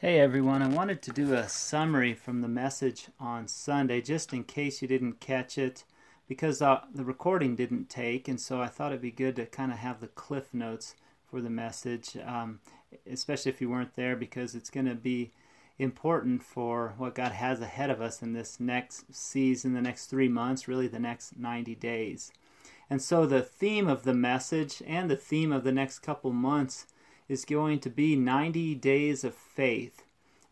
Hey everyone, I wanted to do a summary from the message on Sunday just in case you didn't catch it because uh, the recording didn't take, and so I thought it'd be good to kind of have the cliff notes for the message, um, especially if you weren't there because it's going to be important for what God has ahead of us in this next season, the next three months, really the next 90 days. And so the theme of the message and the theme of the next couple months is going to be 90 days of faith.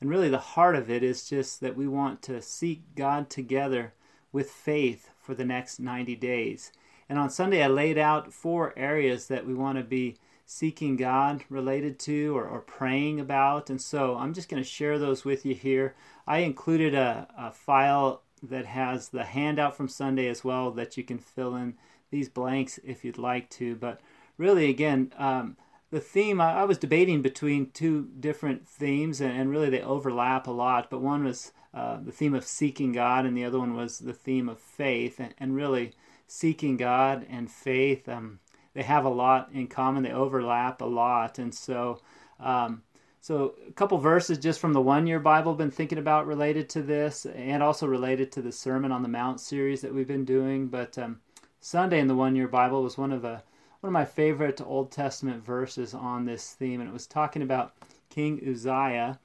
And really, the heart of it is just that we want to seek God together with faith for the next 90 days. And on Sunday, I laid out four areas that we want to be seeking God related to or, or praying about. And so I'm just going to share those with you here. I included a, a file that has the handout from Sunday as well that you can fill in these blanks if you'd like to. But really, again, um, the theme I, I, was debating between two different themes and, and, really they overlap a lot but one was uh, the theme of seeking god and the other one was the theme of faith and, and really seeking god and faith um, they have a lot in common they overlap a lot and so um, so a couple verses just from the one year bible been thinking about related to this and also related to the sermon on the mount series that we've been doing but um, sunday in the one year bible was one of the one of my favorite Old Testament verses on this theme, and it was talking about King Uzziah.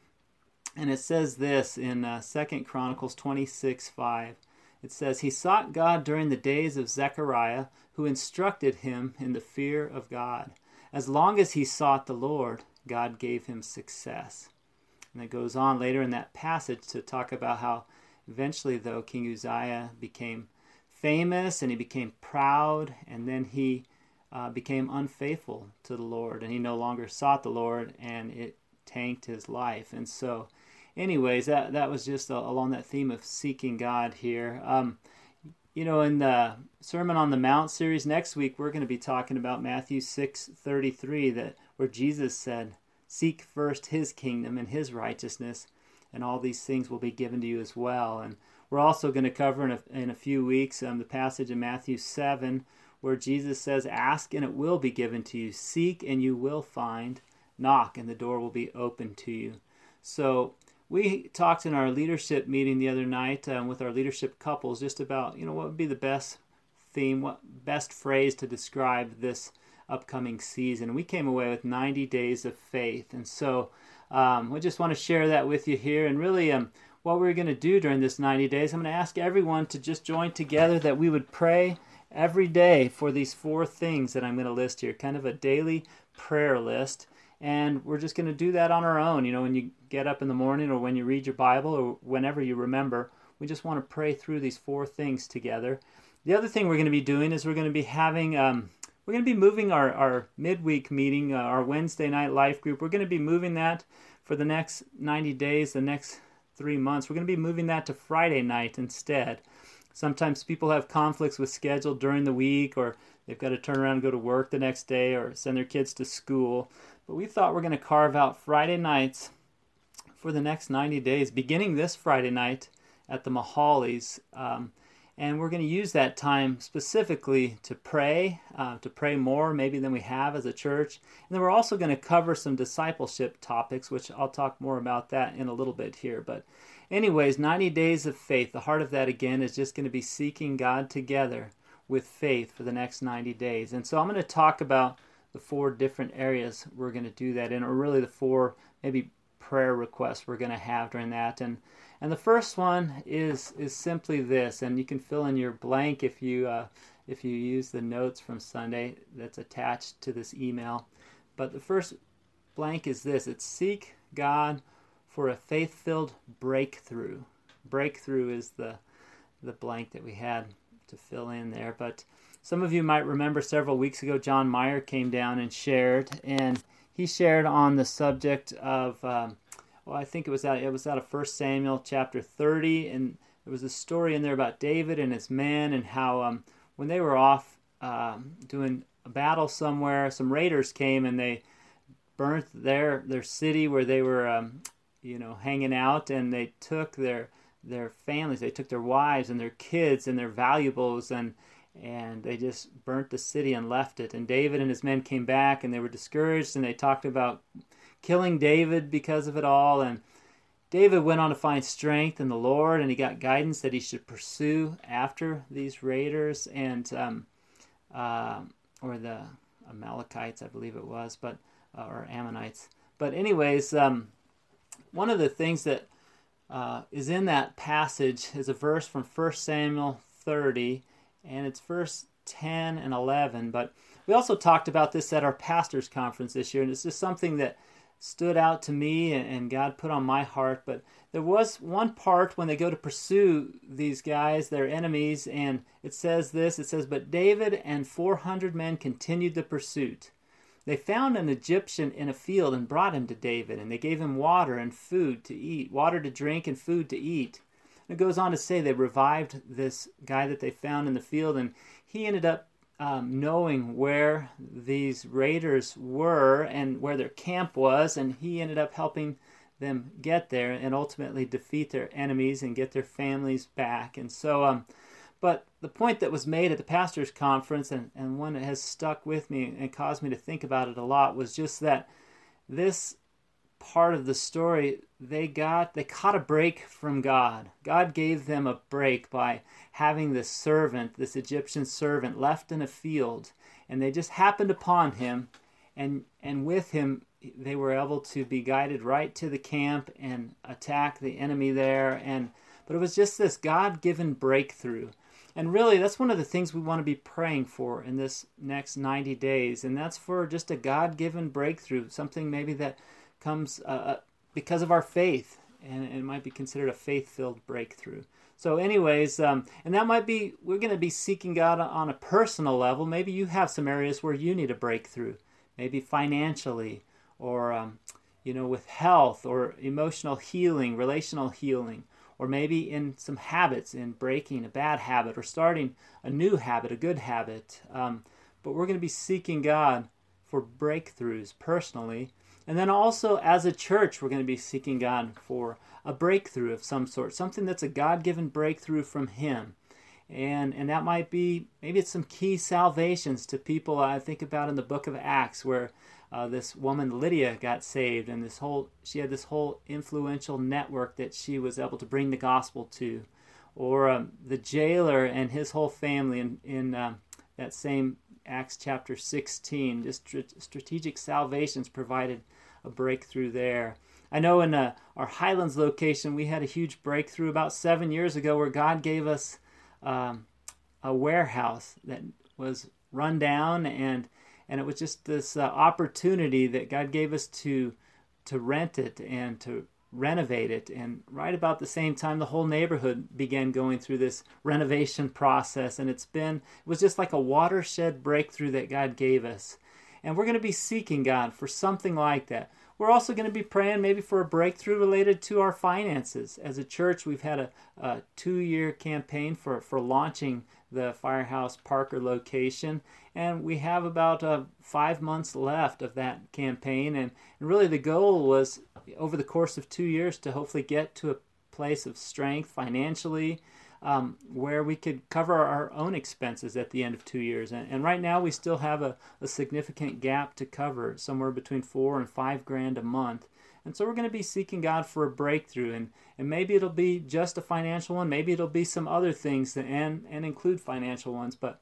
And it says this in uh, 2 Chronicles 26 5. It says, He sought God during the days of Zechariah, who instructed him in the fear of God. As long as he sought the Lord, God gave him success. And it goes on later in that passage to talk about how eventually, though, King Uzziah became famous and he became proud, and then he uh, became unfaithful to the Lord and he no longer sought the Lord and it tanked his life. And so, anyways, that, that was just a, along that theme of seeking God here. Um, you know, in the Sermon on the Mount series next week, we're going to be talking about Matthew 6 33, that, where Jesus said, Seek first his kingdom and his righteousness, and all these things will be given to you as well. And we're also going to cover in a, in a few weeks um, the passage in Matthew 7 where Jesus says, Ask and it will be given to you, seek and you will find, knock and the door will be open to you. So, we talked in our leadership meeting the other night um, with our leadership couples just about you know what would be the best theme what best phrase to describe this upcoming season. We came away with 90 days of faith. And so um, we just want to share that with you here and really um, what we're going to do during this 90 days i'm going to ask everyone to just join together that we would pray every day for these four things that I'm going to list here, kind of a daily prayer list. And we're just going to do that on our own. You know, when you get up in the morning or when you read your Bible or whenever you remember, we just want to pray through these four things together. The other thing we're going to be doing is we're going to be having, um, we're going to be moving our, our midweek meeting, uh, our Wednesday night life group. We're going to be moving that for the next 90 days, the next three months. We're going to be moving that to Friday night instead. Sometimes people have conflicts with schedule during the week, or they've got to turn around and go to work the next day, or send their kids to school. But we thought we're going to carve out Friday nights for the next 90 days, beginning this Friday night at the Mahali's. Um, and we're going to use that time specifically to pray, uh, to pray more maybe than we have as a church. And then we're also going to cover some discipleship topics, which I'll talk more about that in a little bit here. But Anyways, 90 days of faith. The heart of that again is just going to be seeking God together with faith for the next 90 days. And so I'm going to talk about the four different areas we're going to do that in, or really the four maybe prayer requests we're going to have during that. And and the first one is is simply this, and you can fill in your blank if you uh, if you use the notes from Sunday that's attached to this email. But the first blank is this: it's seek God for a faith filled breakthrough. Breakthrough is the, the blank that we had to fill in there. But some of you might remember several weeks ago, John Meyer came down and shared, and he shared on the subject of, um, well, I think it was out, it was out of 1 Samuel chapter 30, and there was a story in there about David and his men and how um, when they were off um, doing a battle somewhere, some raiders came and they burnt their their city where they were um, you know, hanging out, and they took their their families, they took their wives and their kids and their valuables, and and they just burnt the city and left it. And David and his men came back, and they were discouraged, and they talked about killing David because of it all, and David went on to find strength in the Lord, and he got guidance that he should pursue after these raiders and um, uh, or the Amalekites, I believe it was, but uh, or Ammonites. But anyways, um, one of the things that uh, is in that passage is a verse from 1 Samuel 30, and it's verse 10 and 11. But we also talked about this at our pastors' conference this year, and it's just something that stood out to me and, and God put on my heart. But there was one part when they go to pursue these guys, their enemies, and it says this it says, But David and 400 men continued the pursuit. They found an Egyptian in a field and brought him to David, and they gave him water and food to eat, water to drink and food to eat. And it goes on to say they revived this guy that they found in the field, and he ended up um, knowing where these raiders were and where their camp was, and he ended up helping them get there and ultimately defeat their enemies and get their families back. And so, um, but the point that was made at the pastors' conference, and, and one that has stuck with me and caused me to think about it a lot, was just that this part of the story they got they caught a break from God. God gave them a break by having this servant, this Egyptian servant, left in a field, and they just happened upon him, and and with him they were able to be guided right to the camp and attack the enemy there. And but it was just this God-given breakthrough and really, that's one of the things we want to be praying for in this next 90 days. And that's for just a God given breakthrough, something maybe that comes uh, uh because of our faith. And it might be considered a faith filled breakthrough. So, anyways, um, and that might be, we're going to be seeking God on a personal level. Maybe you have some areas where you need a breakthrough, maybe financially, or, um, you know, with health, or emotional healing, relational healing or maybe in some habits, in breaking a bad habit or starting a new habit, a good habit. Um, but we're going to be seeking God for breakthroughs personally. And then also as a church, we're going to be seeking God for a breakthrough of some sort, something that's a God given breakthrough from Him. And, and that might be maybe it's some key salvations to people I think about in the book of Acts where uh, this woman Lydia got saved, and this whole she had this whole influential network that she was able to bring the gospel to, or um, the jailer and his whole family in in um, that same Acts chapter 16. Just strategic salvations provided a breakthrough there. I know in uh, our Highlands location we had a huge breakthrough about seven years ago where God gave us um, a warehouse that was run down and and it was just this uh, opportunity that God gave us to to rent it and to renovate it. And right about the same time the whole neighborhood began going through this renovation process. And it's been it was just like a watershed breakthrough that God gave us. And we're going to be seeking God for something like that. We're also going to be praying maybe for a breakthrough related to our finances. As a church we've had a, a two-year campaign for for launching the Firehouse Parker location. And we have about uh, five months left of that campaign. And, and really, the goal was over the course of two years to hopefully get to a place of strength financially um, where we could cover our own expenses at the end of two years. And, and right now, we still have a, a significant gap to cover, somewhere between four and five grand a month. And so we're going to be seeking God for a breakthrough. And, and maybe it'll be just a financial one. Maybe it'll be some other things that, and, and include financial ones. But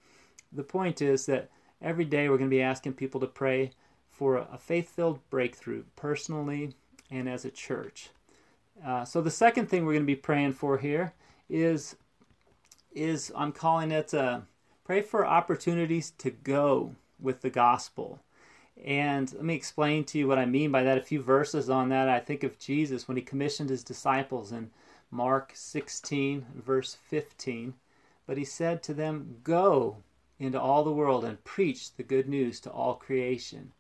the point is that every day we're going to be asking people to pray for a faith filled breakthrough personally and as a church. Uh, so the second thing we're going to be praying for here is is I'm calling it uh, pray for opportunities to go with the gospel. And let me explain to you what I mean by that. A few verses on that. I think of Jesus when he commissioned his disciples in Mark 16, verse 15. But he said to them, Go into all the world and preach the good news to all creation.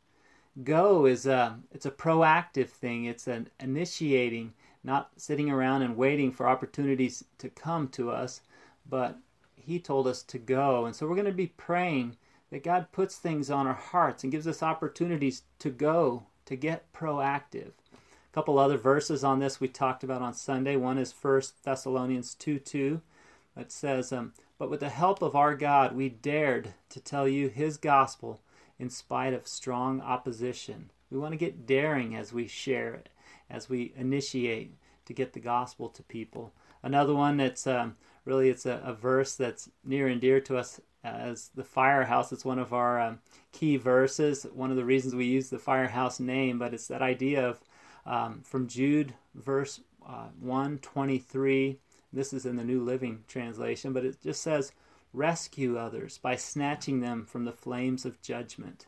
Go is a it's a proactive thing. It's an initiating, not sitting around and waiting for opportunities to come to us, but he told us to go. And so we're going to be praying that God puts things on our hearts and gives us opportunities to go, to get proactive. A couple other verses on this we talked about on Sunday. One is 1 Thessalonians 2 2. It says, um, But with the help of our God, we dared to tell you his gospel in spite of strong opposition. We want to get daring as we share it, as we initiate to get the gospel to people. Another one that's um, really it's a, a, verse that's near and dear to us as the firehouse. It's one of our um, key verses. One of the reasons we use the firehouse name, but it's that idea of um, from Jude verse uh, 123. This is in the New Living Translation, but it just says, Rescue others by snatching them from the flames of judgment.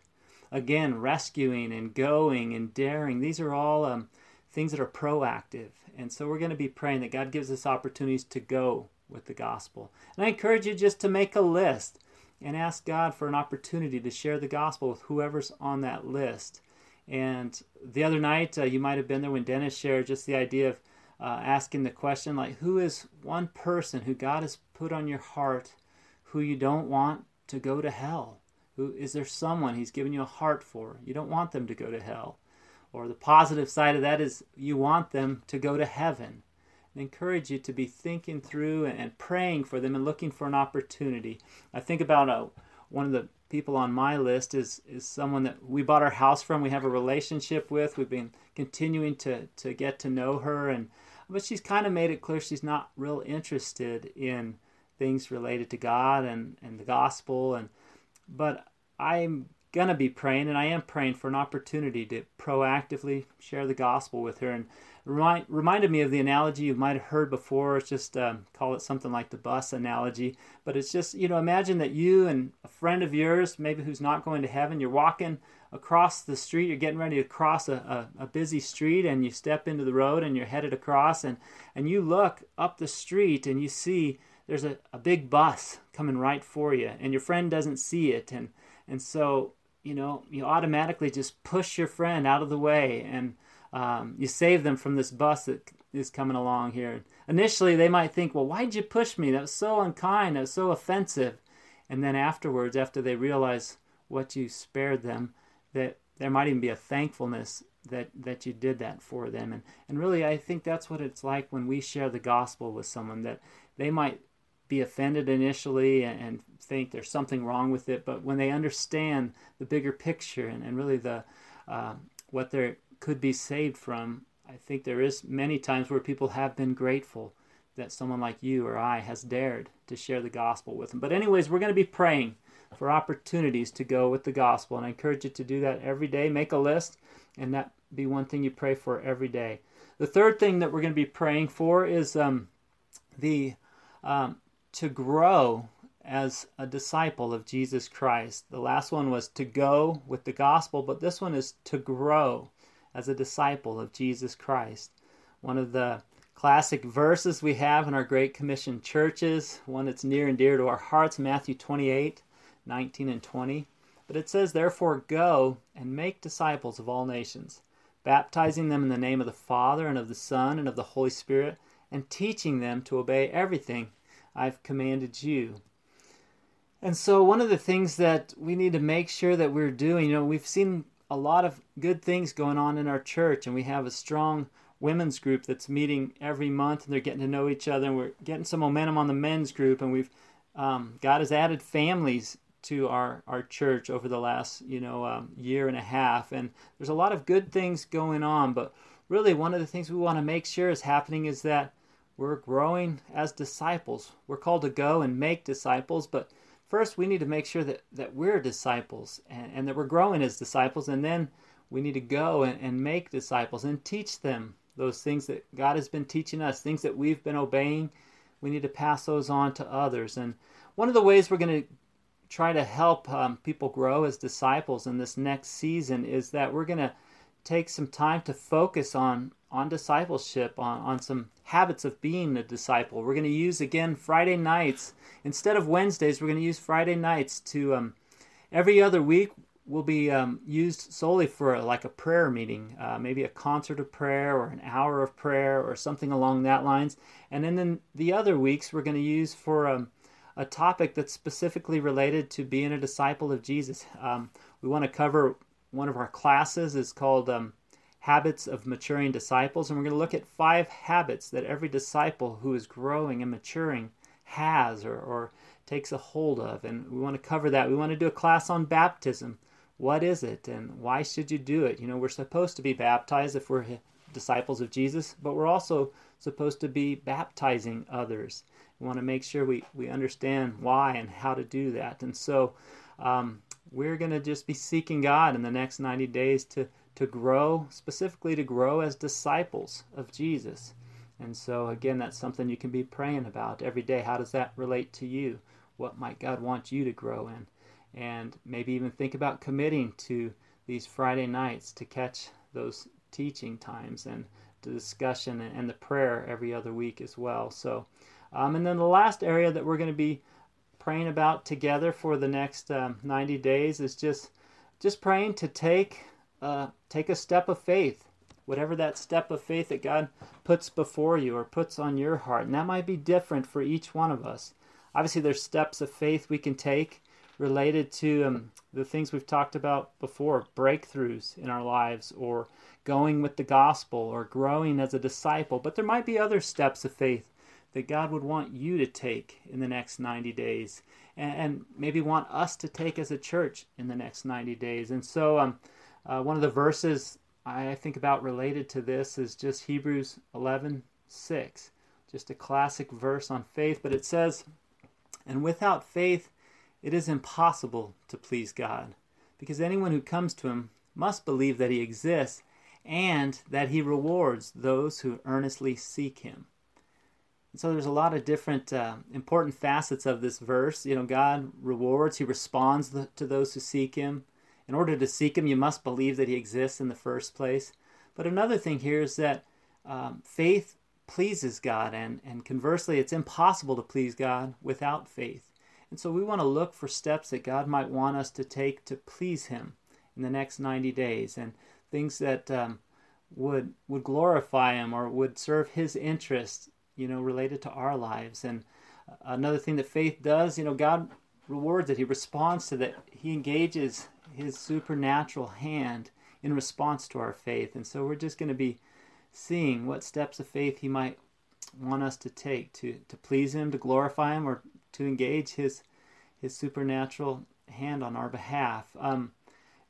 Again, rescuing and going and daring, these are all um, things that are proactive. And so we're going to be praying that God gives us opportunities to go with the gospel. And I encourage you just to make a list and ask God for an opportunity to share the gospel with whoever's on that list. And the other night, uh, you might have been there when Dennis shared just the idea of uh, asking the question, like, who is one person who God has put on your heart who you don't want to go to hell? Who is there someone He's given you a heart for? You don't want them to go to hell. Or the positive side of that is you want them to go to heaven. Encourage you to be thinking through and praying for them and looking for an opportunity. I think about uh, one of the people on my list is is someone that we bought our house from. We have a relationship with. We've been continuing to to get to know her, and but she's kind of made it clear she's not real interested in things related to God and and the gospel. And but I'm gonna be praying, and I am praying for an opportunity to proactively share the gospel with her. And remind, reminded me of the analogy you might have heard before. It's just um, call it something like the bus analogy, but it's just you know imagine that you and a friend of yours, maybe who's not going to heaven, you're walking across the street. You're getting ready to cross a, a, a busy street, and you step into the road, and you're headed across, and and you look up the street, and you see there's a, a big bus coming right for you, and your friend doesn't see it, and and so you know, you automatically just push your friend out of the way and um, you save them from this bus that is coming along here. Initially, they might think, well, why'd you push me? That was so unkind. That was so offensive. And then afterwards, after they realize what you spared them, that there might even be a thankfulness that, that you did that for them. And, and really, I think that's what it's like when we share the gospel with someone, that they might be offended initially and, and, think there's something wrong with it, but when they understand the bigger picture and, and really the uh, what they could be saved from, I think there is many times where people have been grateful that someone like you or I has dared to share the gospel with them. But anyways, we're going to be praying for opportunities to go with the gospel, and I encourage you to do that every day. Make a list, and that be one thing you pray for every day. The third thing that we're going to be praying for is um, the um, to grow as a disciple of Jesus Christ. The last one was to go with the gospel, but this one is to grow as a disciple of Jesus Christ. One of the classic verses we have in our Great Commission churches, one that's near and dear to our hearts, Matthew 28 19 and 20. But it says, Therefore, go and make disciples of all nations, baptizing them in the name of the Father and of the Son and of the Holy Spirit, and teaching them to obey everything I've commanded you. And so, one of the things that we need to make sure that we're doing, you know, we've seen a lot of good things going on in our church, and we have a strong women's group that's meeting every month, and they're getting to know each other, and we're getting some momentum on the men's group, and we've um, God has added families to our our church over the last you know um, year and a half, and there's a lot of good things going on, but really one of the things we want to make sure is happening is that we're growing as disciples. We're called to go and make disciples, but first we need to make sure that, that we're disciples and, and that we're growing as disciples, and then we need to go and, and make disciples and teach them those things that God has been teaching us, things that we've been obeying. We need to pass those on to others. And one of the ways we're going to try to help um, people grow as disciples in this next season is that we're going to take some time to focus on on discipleship, on, on some habits of being a disciple. We're going to use again Friday nights instead of Wednesdays. We're going to use Friday nights to um, every other week will be um, used solely for like a prayer meeting, uh, maybe a concert of prayer or an hour of prayer or something along that lines. And then, then the other weeks we're going to use for um, a topic that's specifically related to being a disciple of Jesus. Um, we want to cover one of our classes is called um, habits of maturing disciples. And we're going to look at five habits that every disciple who is growing and maturing has or, or takes a hold of. And we want to cover that. We want to do a class on baptism. What is it and why should you do it? You know, we're supposed to be baptized if we're disciples of Jesus, but we're also supposed to be baptizing others. We want to make sure we, we understand why and how to do that. And so um, we're going to just be seeking God in the next 90 days to, to grow, specifically to grow as disciples of Jesus. And so, again, that's something you can be praying about every day. How does that relate to you? What might God want you to grow in? And maybe even think about committing to these Friday nights to catch those teaching times and the discussion and the prayer every other week as well. So, um, and then the last area that we're going to be praying about together for the next um, 90 days is just just praying to take uh, take a step of faith, whatever that step of faith that God puts before you or puts on your heart, and that might be different for each one of us. Obviously, there's steps of faith we can take related to um, the things we've talked about before breakthroughs in our lives or going with the gospel or growing as a disciple. But there might be other steps of faith that God would want you to take in the next 90 days and, maybe want us to take as a church in the next 90 days. And so, um, uh, one of the verses I think about related to this is just Hebrews 11 6, just a classic verse on faith. But it says, And without faith, it is impossible to please God, because anyone who comes to him must believe that he exists and that he rewards those who earnestly seek him. So there's a lot of different uh, important facets of this verse. You know, God rewards, he responds to those who seek him. In order to seek him, you must believe that he exists in the first place. But another thing here is that um, faith pleases God, and, and conversely, it's impossible to please God without faith. And so we want to look for steps that God might want us to take to please Him in the next 90 days and things that um, would would glorify Him or would serve His interests, you know, related to our lives. And another thing that faith does, you know, God rewards it. He responds to that. He engages His supernatural hand in response to our faith. And so we're just going to be seeing what steps of faith He might want us to take to, to please Him, to glorify Him, or to engage his his supernatural hand on our behalf. Um,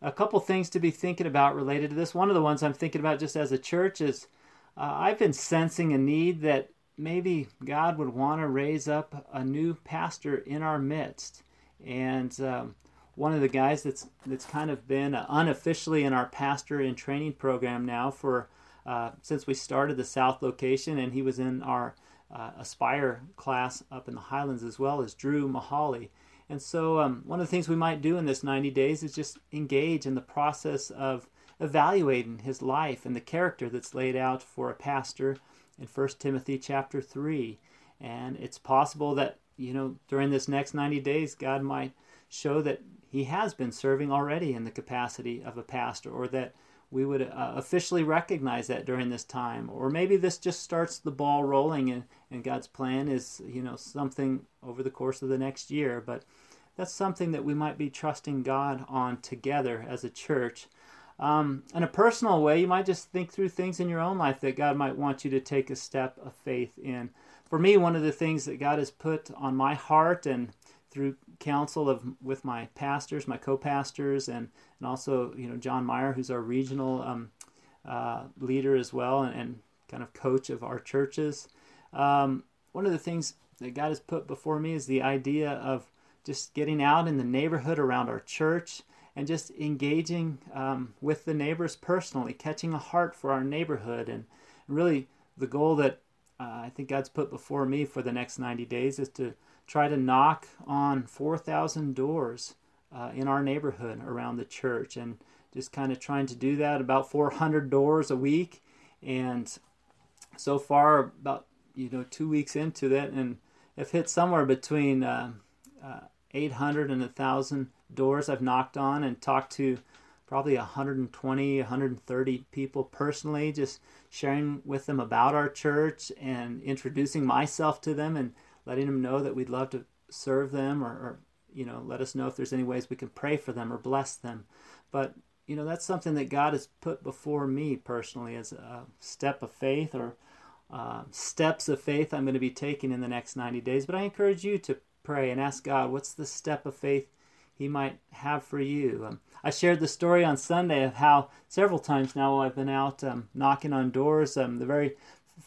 a couple things to be thinking about related to this. One of the ones I'm thinking about just as a church is uh, I've been sensing a need that maybe God would want to raise up a new pastor in our midst. And um, one of the guys that's that's kind of been unofficially in our pastor in training program now for uh, since we started the South location, and he was in our uh, Aspire class up in the Highlands as well as Drew Mahali. And so, um, one of the things we might do in this 90 days is just engage in the process of evaluating his life and the character that's laid out for a pastor in 1 Timothy chapter 3. And it's possible that, you know, during this next 90 days, God might show that he has been serving already in the capacity of a pastor or that we would uh, officially recognize that during this time or maybe this just starts the ball rolling and, and god's plan is you know something over the course of the next year but that's something that we might be trusting god on together as a church um, in a personal way you might just think through things in your own life that god might want you to take a step of faith in for me one of the things that god has put on my heart and through counsel of with my pastors, my co-pastors, and and also you know John Meyer, who's our regional um, uh, leader as well, and, and, kind of coach of our churches. Um, one of the things that God has put before me is the idea of just getting out in the neighborhood around our church and just engaging um, with the neighbors personally, catching a heart for our neighborhood, and really the goal that uh, I think God's put before me for the next 90 days is to try to knock on 4,000 doors uh, in our neighborhood around the church and just kind of trying to do that about 400 doors a week. And so far, about you know two weeks into that, and have hit somewhere between uh, uh, 800 and 1,000 doors I've knocked on and talked to probably 120, 130 people personally, just sharing with them about our church and introducing myself to them and letting them know that we'd love to serve them or, or you know let us know if there's any ways we can pray for them or bless them. But you know that's something that god has put before me personally as a step of faith or uh, steps of faith i'm going to be taking in the next 90 days. But i encourage you to pray and ask god what's the step of faith He might have for you. Um, I shared the story on Sunday of how several times now I've been out um, knocking on doors. Um, the very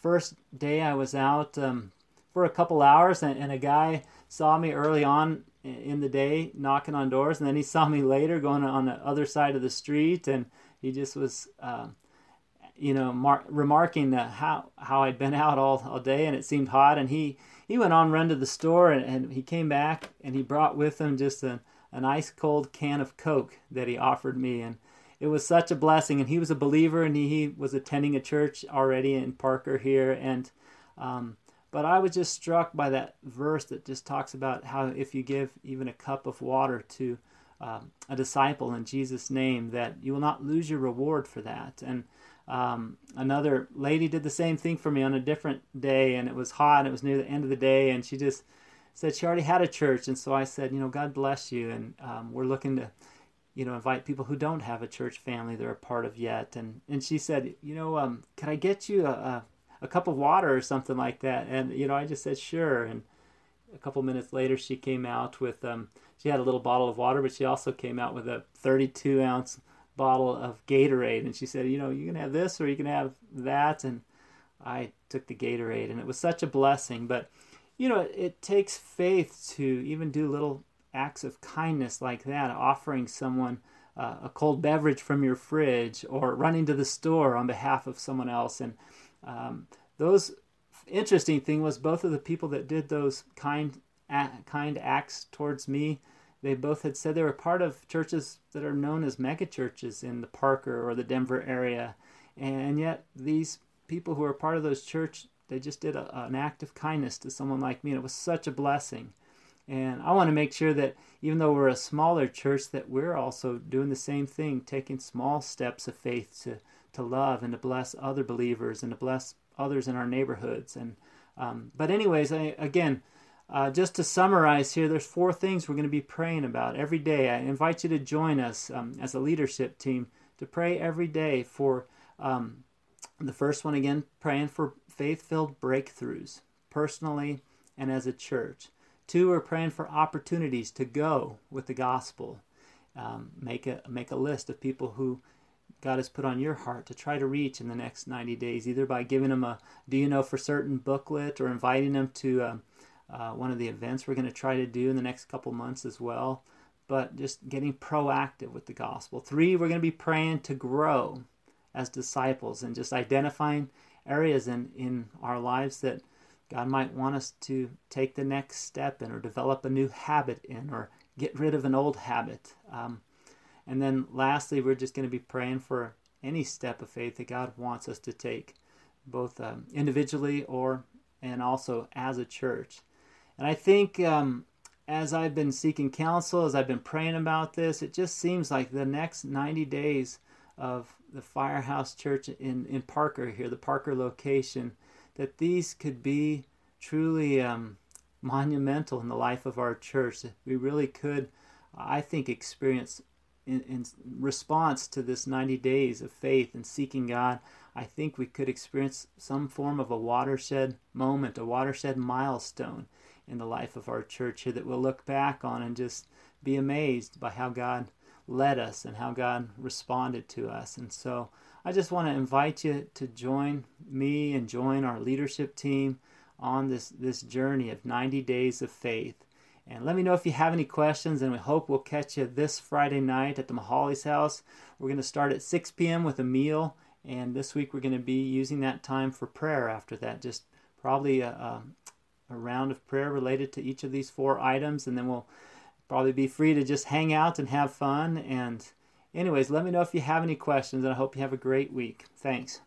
first day I was out um, for a couple hours, and, and, a guy saw me early on in the day knocking on doors, and then he saw me later going on the other side of the street, and he just was. Uh, you know, mar- remarking how how I'd been out all, all day and it seemed hot, and he he went on run to the store and, and he came back and he brought with him just a, an ice cold can of Coke that he offered me, and it was such a blessing. And he was a believer, and he, was attending a church already in Parker here, and um, but I was just struck by that verse that just talks about how if you give even a cup of water to um, a disciple in Jesus' name, that you will not lose your reward for that. And um, another lady did the same thing for me on a different day, and it was hot, and it was near the end of the day, and she just said she already had a church, and so I said, you know, God bless you, and um, we're looking to, you know, invite people who don't have a church family they're a part of yet, and and she said, you know, um, can I get you a, a, a cup of water or something like that, and you know, I just said sure, and a couple minutes later she came out with um, she had a little bottle of water, but she also came out with a 32 ounce bottle of Gatorade, and she said, you know, you can have this or you can have that, and I took the Gatorade, and it was such a blessing, but you know, it takes faith to even do little acts of kindness like that, offering someone uh, a cold beverage from your fridge or running to the store on behalf of someone else. And um, those interesting thing was both of the people that did those kind kind acts towards me. They both had said they were part of churches that are known as megachurches in the Parker or the Denver area, and yet these people who are part of those church they just did a, an act of kindness to someone like me, and it was such a blessing. And I want to make sure that even though we're a smaller church, that we're also doing the same thing, taking small steps of faith to, to love and to bless other believers and to bless others in our neighborhoods. And um, but anyways, I, again, uh, just to summarize here, there's four things we're going to be praying about every day. I invite you to join us um, as a leadership team to pray every day for um, the first one again, praying for faith filled breakthroughs, personally and as a church. Two, we're praying for opportunities to go with the gospel. Um, make a make a list of people who God has put on your heart to try to reach in the next 90 days, either by giving them a do you know for certain booklet or inviting them to um, uh, one of the events we're going to try to do in the next couple months as well. But just getting proactive with the gospel. Three, we're going to be praying to grow as disciples and just identifying areas in, in our lives that God might want us to take the next step in or develop a new habit in or get rid of an old habit. Um, and then lastly, we're just going to be praying for any step of faith that God wants us to take, both um, individually or and also as a church. And I think um, as I've been seeking counsel, as I've been praying about this, it just seems like the next 90 days of the Firehouse Church in, in Parker here, the Parker location, that these could be truly um, monumental in the life of our church. We really could, I think, experience in, in response to this 90 days of faith and seeking God, I think we could experience some form of a watershed moment, a watershed milestone in the life of our church here that we'll look back on and just be amazed by how God led us and how God responded to us. And so I just want to invite you to join me and join our leadership team on this, this journey of 90 days of faith. And let me know if you have any questions, and we hope we'll catch you this Friday night at the Mahali's house. We're going to start at 6 p.m. with a meal, and this week we're going to be using that time for prayer after that. Just probably a, a, a round of prayer related to each of these four items, and then we'll probably be free to just hang out and have fun. And, anyways, let me know if you have any questions, and I hope you have a great week. Thanks.